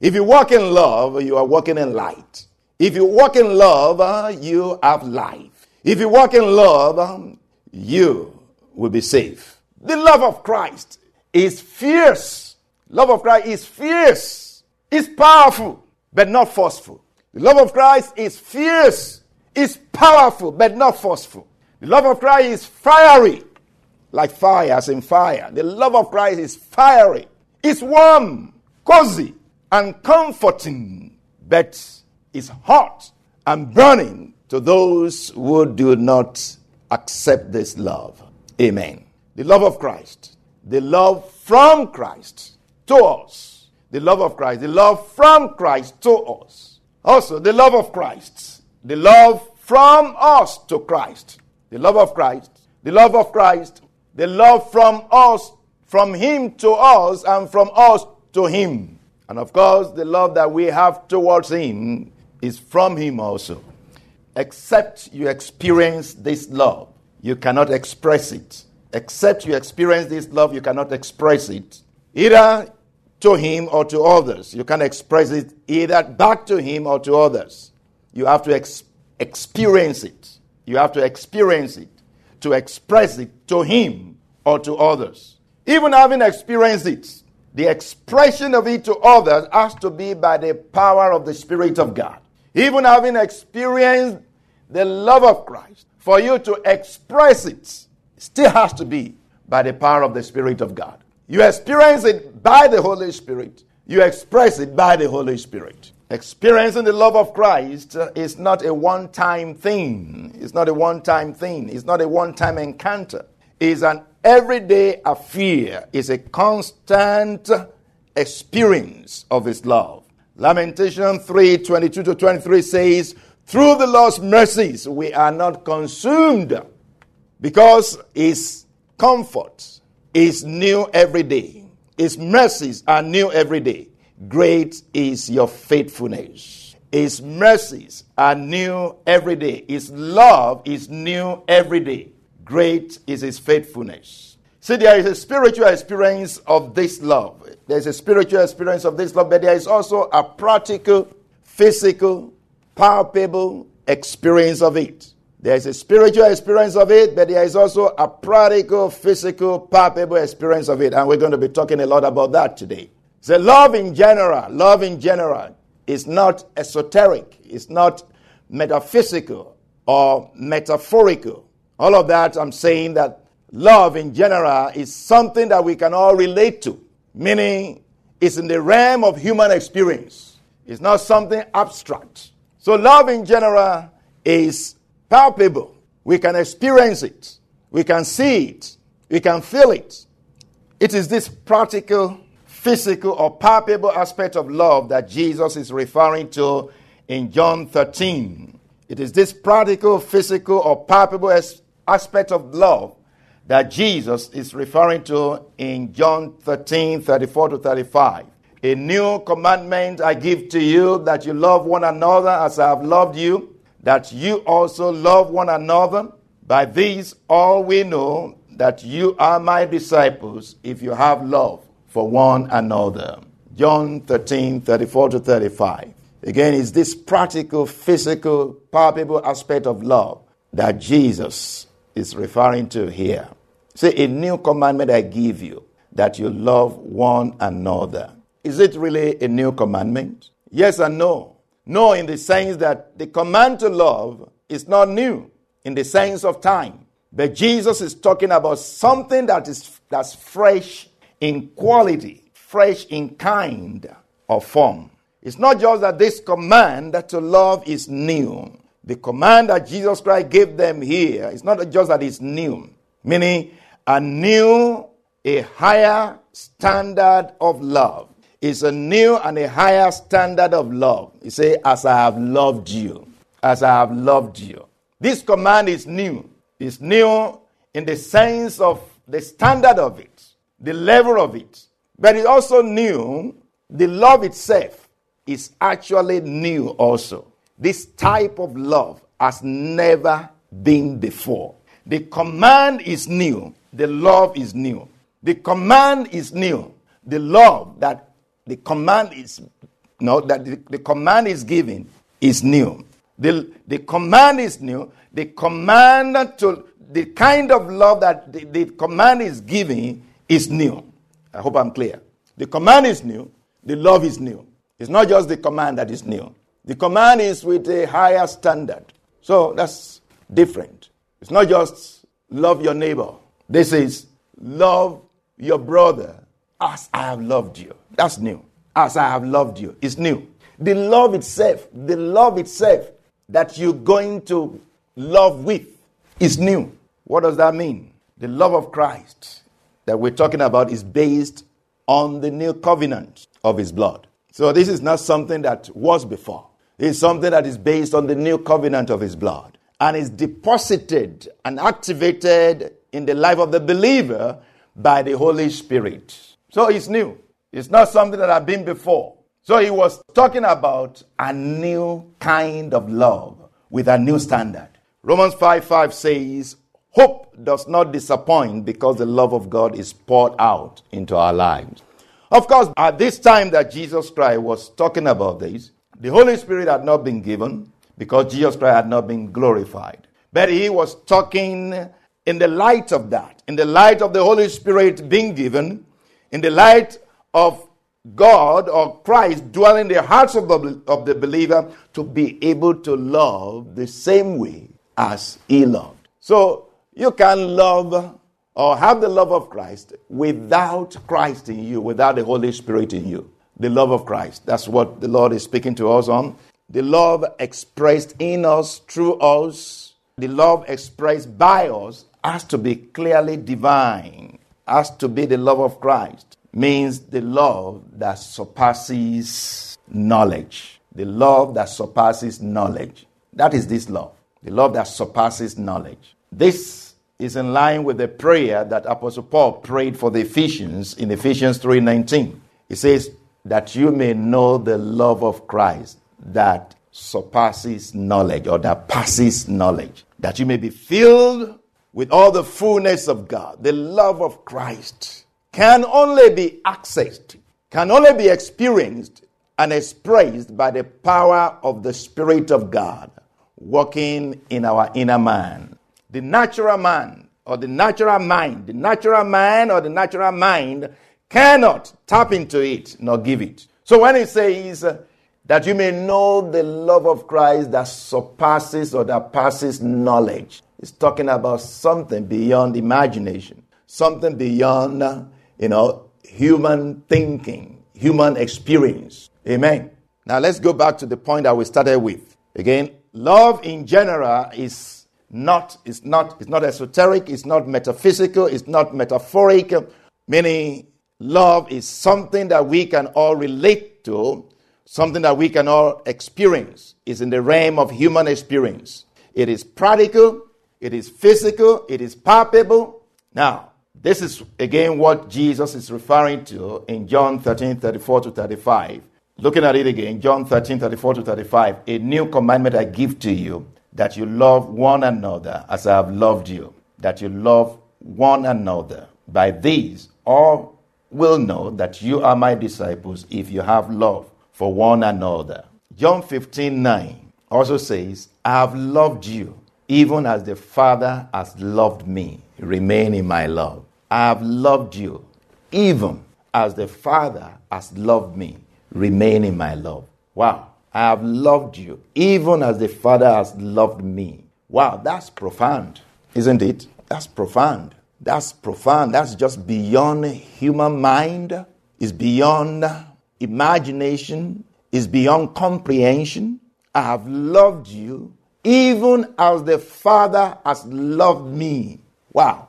If you walk in love, you are walking in light. If you walk in love, uh, you have life. If you walk in love, um, you will be safe. The love of Christ is fierce. Love of Christ is fierce. It's powerful, but not forceful. The love of Christ is fierce. It's powerful, but not forceful. The love of Christ is fiery, like fire, as in fire. The love of Christ is fiery. It's warm, cozy, and comforting, but is hot and burning to those who do not accept this love. Amen. The love of Christ, the love from Christ to us, the love of Christ, the love from Christ to us. Also, the love of Christ, the love from us to Christ, the love of Christ, the love of Christ, the love from us, from Him to us, and from us to Him. And of course, the love that we have towards Him is from Him also. Except you experience this love, you cannot express it. Except you experience this love, you cannot express it. Either to Him or to others. You can express it either back to Him or to others. You have to ex- experience it. You have to experience it to express it to Him or to others. Even having experienced it, the expression of it to others has to be by the power of the Spirit of God. Even having experienced the love of Christ, for you to express it still has to be by the power of the Spirit of God. You experience it by the Holy Spirit, you express it by the Holy Spirit. Experiencing the love of Christ is not a one time thing. It's not a one time thing. It's not a one time encounter. It's an everyday affair. is a constant experience of His love. Lamentation 3 22 to 23 says, Through the Lord's mercies we are not consumed because His comfort is new every day. His mercies are new every day. Great is your faithfulness. His mercies are new every day. His love is new every day. Great is his faithfulness. See, there is a spiritual experience of this love. There's a spiritual experience of this love, but there is also a practical, physical, palpable experience of it. There's a spiritual experience of it, but there is also a practical, physical, palpable experience of it. And we're going to be talking a lot about that today. So, love in general, love in general is not esoteric, it's not metaphysical or metaphorical. All of that, I'm saying that love in general is something that we can all relate to, meaning it's in the realm of human experience. It's not something abstract. So, love in general is palpable. We can experience it, we can see it, we can feel it. It is this practical, physical, or palpable aspect of love that Jesus is referring to in John 13. It is this practical, physical, or palpable aspect of love that Jesus is referring to in John 13 34 to 35. A new commandment I give to you that you love one another as I have loved you, that you also love one another. By this, all we know that you are my disciples if you have love for one another. John 13 34 to 35. Again, it's this practical, physical, palpable aspect of love that Jesus is referring to here. Say, a new commandment I give you, that you love one another. Is it really a new commandment? Yes and no. No, in the sense that the command to love is not new in the sense of time. But Jesus is talking about something that is that's fresh in quality, fresh in kind or form. It's not just that this command that to love is new. The command that Jesus Christ gave them here is not just that it's new, meaning a new, a higher standard of love. It's a new and a higher standard of love. He say, As I have loved you, as I have loved you. This command is new. It's new in the sense of the standard of it, the level of it. But it's also new. The love itself is actually new also. This type of love has never been before. The command is new. The love is new. The command is new. The love that the command is no that the, the command is given is new. The, the command is new. The command to the kind of love that the, the command is giving is new. I hope I'm clear. The command is new. The love is new. It's not just the command that is new. The command is with a higher standard. So that's different. It's not just love your neighbor. This is love your brother as I have loved you. That's new. As I have loved you. It's new. The love itself, the love itself that you're going to love with is new. What does that mean? The love of Christ that we're talking about is based on the new covenant of his blood. So this is not something that was before. It's something that is based on the new covenant of his blood and is deposited and activated in the life of the believer by the Holy Spirit. So it's new. It's not something that had been before. So he was talking about a new kind of love with a new standard. Romans 5 5 says, Hope does not disappoint because the love of God is poured out into our lives. Of course, at this time that Jesus Christ was talking about this, the Holy Spirit had not been given because Jesus Christ had not been glorified. But he was talking in the light of that, in the light of the Holy Spirit being given, in the light of God or Christ dwelling in the hearts of the, of the believer to be able to love the same way as he loved. So you can love or have the love of Christ without Christ in you, without the Holy Spirit in you. The love of Christ. That's what the Lord is speaking to us on. The love expressed in us, through us, the love expressed by us has to be clearly divine, has to be the love of Christ. Means the love that surpasses knowledge. The love that surpasses knowledge. That is this love. The love that surpasses knowledge. This is in line with the prayer that Apostle Paul prayed for the Ephesians in Ephesians 3:19. He says that you may know the love of Christ that surpasses knowledge or that passes knowledge, that you may be filled with all the fullness of God. The love of Christ can only be accessed, can only be experienced and expressed by the power of the Spirit of God working in our inner man. The natural man or the natural mind, the natural man or the natural mind cannot tap into it nor give it. So when he says that you may know the love of Christ that surpasses or that passes knowledge, He's talking about something beyond imagination, something beyond, you know, human thinking, human experience. Amen. Now let's go back to the point that we started with. Again, love in general is not, is not, it's not esoteric, it's not metaphysical, it's not metaphoric. Meaning, love is something that we can all relate to, something that we can all experience. It's in the realm of human experience. It is practical, it is physical, it is palpable. Now, this is again what Jesus is referring to in John 13 34 to 35. Looking at it again, John 13 34 to 35. A new commandment I give to you that you love one another as I have loved you, that you love one another. By these, all will know that you are my disciples if you have love for one another. John 15 9 also says, I have loved you even as the Father has loved me, remain in my love. I have loved you, even as the Father has loved me, remain in my love. Wow. I have loved you, even as the Father has loved me. Wow, that's profound, isn't it? That's profound. That's profound. That's just beyond human mind, it's beyond imagination, it's beyond comprehension. I have loved you even as the Father has loved me. Wow.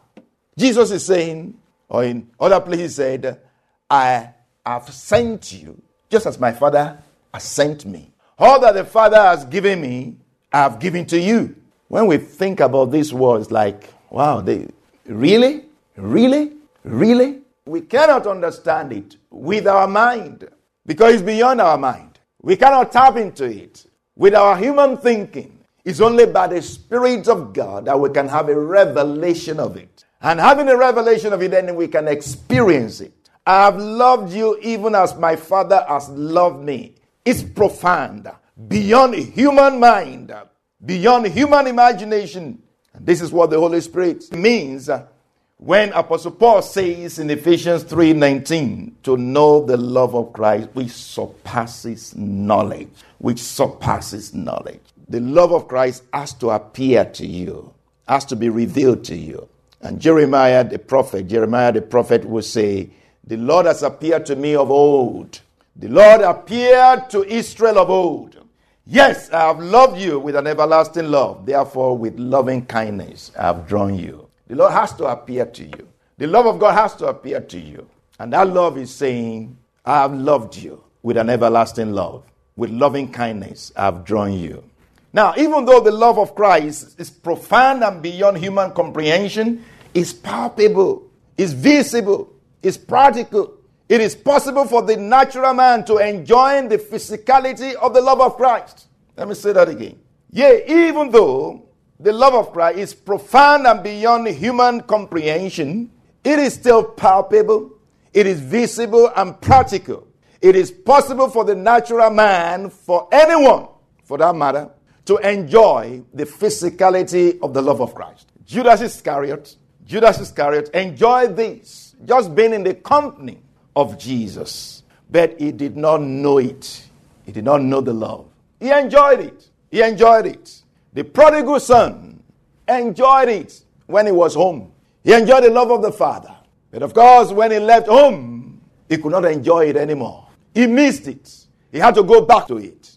Jesus is saying, or in other places said, I I've sent you, just as my Father has sent me. All that the Father has given me, I've given to you. When we think about these words, like, wow, they really, really, really, we cannot understand it with our mind because it's beyond our mind. We cannot tap into it with our human thinking. It's only by the Spirit of God that we can have a revelation of it. And having a revelation of it, then we can experience it. I have loved you even as my Father has loved me. It's profound, beyond human mind, beyond human imagination. This is what the Holy Spirit means uh, when Apostle Paul says in Ephesians 3:19 to know the love of Christ which surpasses knowledge, which surpasses knowledge. The love of Christ has to appear to you, has to be revealed to you. And Jeremiah the prophet, Jeremiah the prophet will say, The Lord has appeared to me of old. The Lord appeared to Israel of old. Yes, I have loved you with an everlasting love. Therefore, with loving kindness, I have drawn you. The Lord has to appear to you. The love of God has to appear to you. And that love is saying, I have loved you with an everlasting love. With loving kindness, I have drawn you. Now, even though the love of Christ is profound and beyond human comprehension, it's palpable, it's visible, it's practical. It is possible for the natural man to enjoy the physicality of the love of Christ. Let me say that again. Yea, even though the love of Christ is profound and beyond human comprehension, it is still palpable, it is visible and practical. It is possible for the natural man, for anyone for that matter, to enjoy the physicality of the love of Christ. Judas Iscariot, Judas Iscariot enjoyed this, just being in the company of Jesus. But he did not know it. He did not know the love. He enjoyed it. He enjoyed it. The prodigal son enjoyed it when he was home. He enjoyed the love of the father. But of course, when he left home, he could not enjoy it anymore. He missed it. He had to go back to it.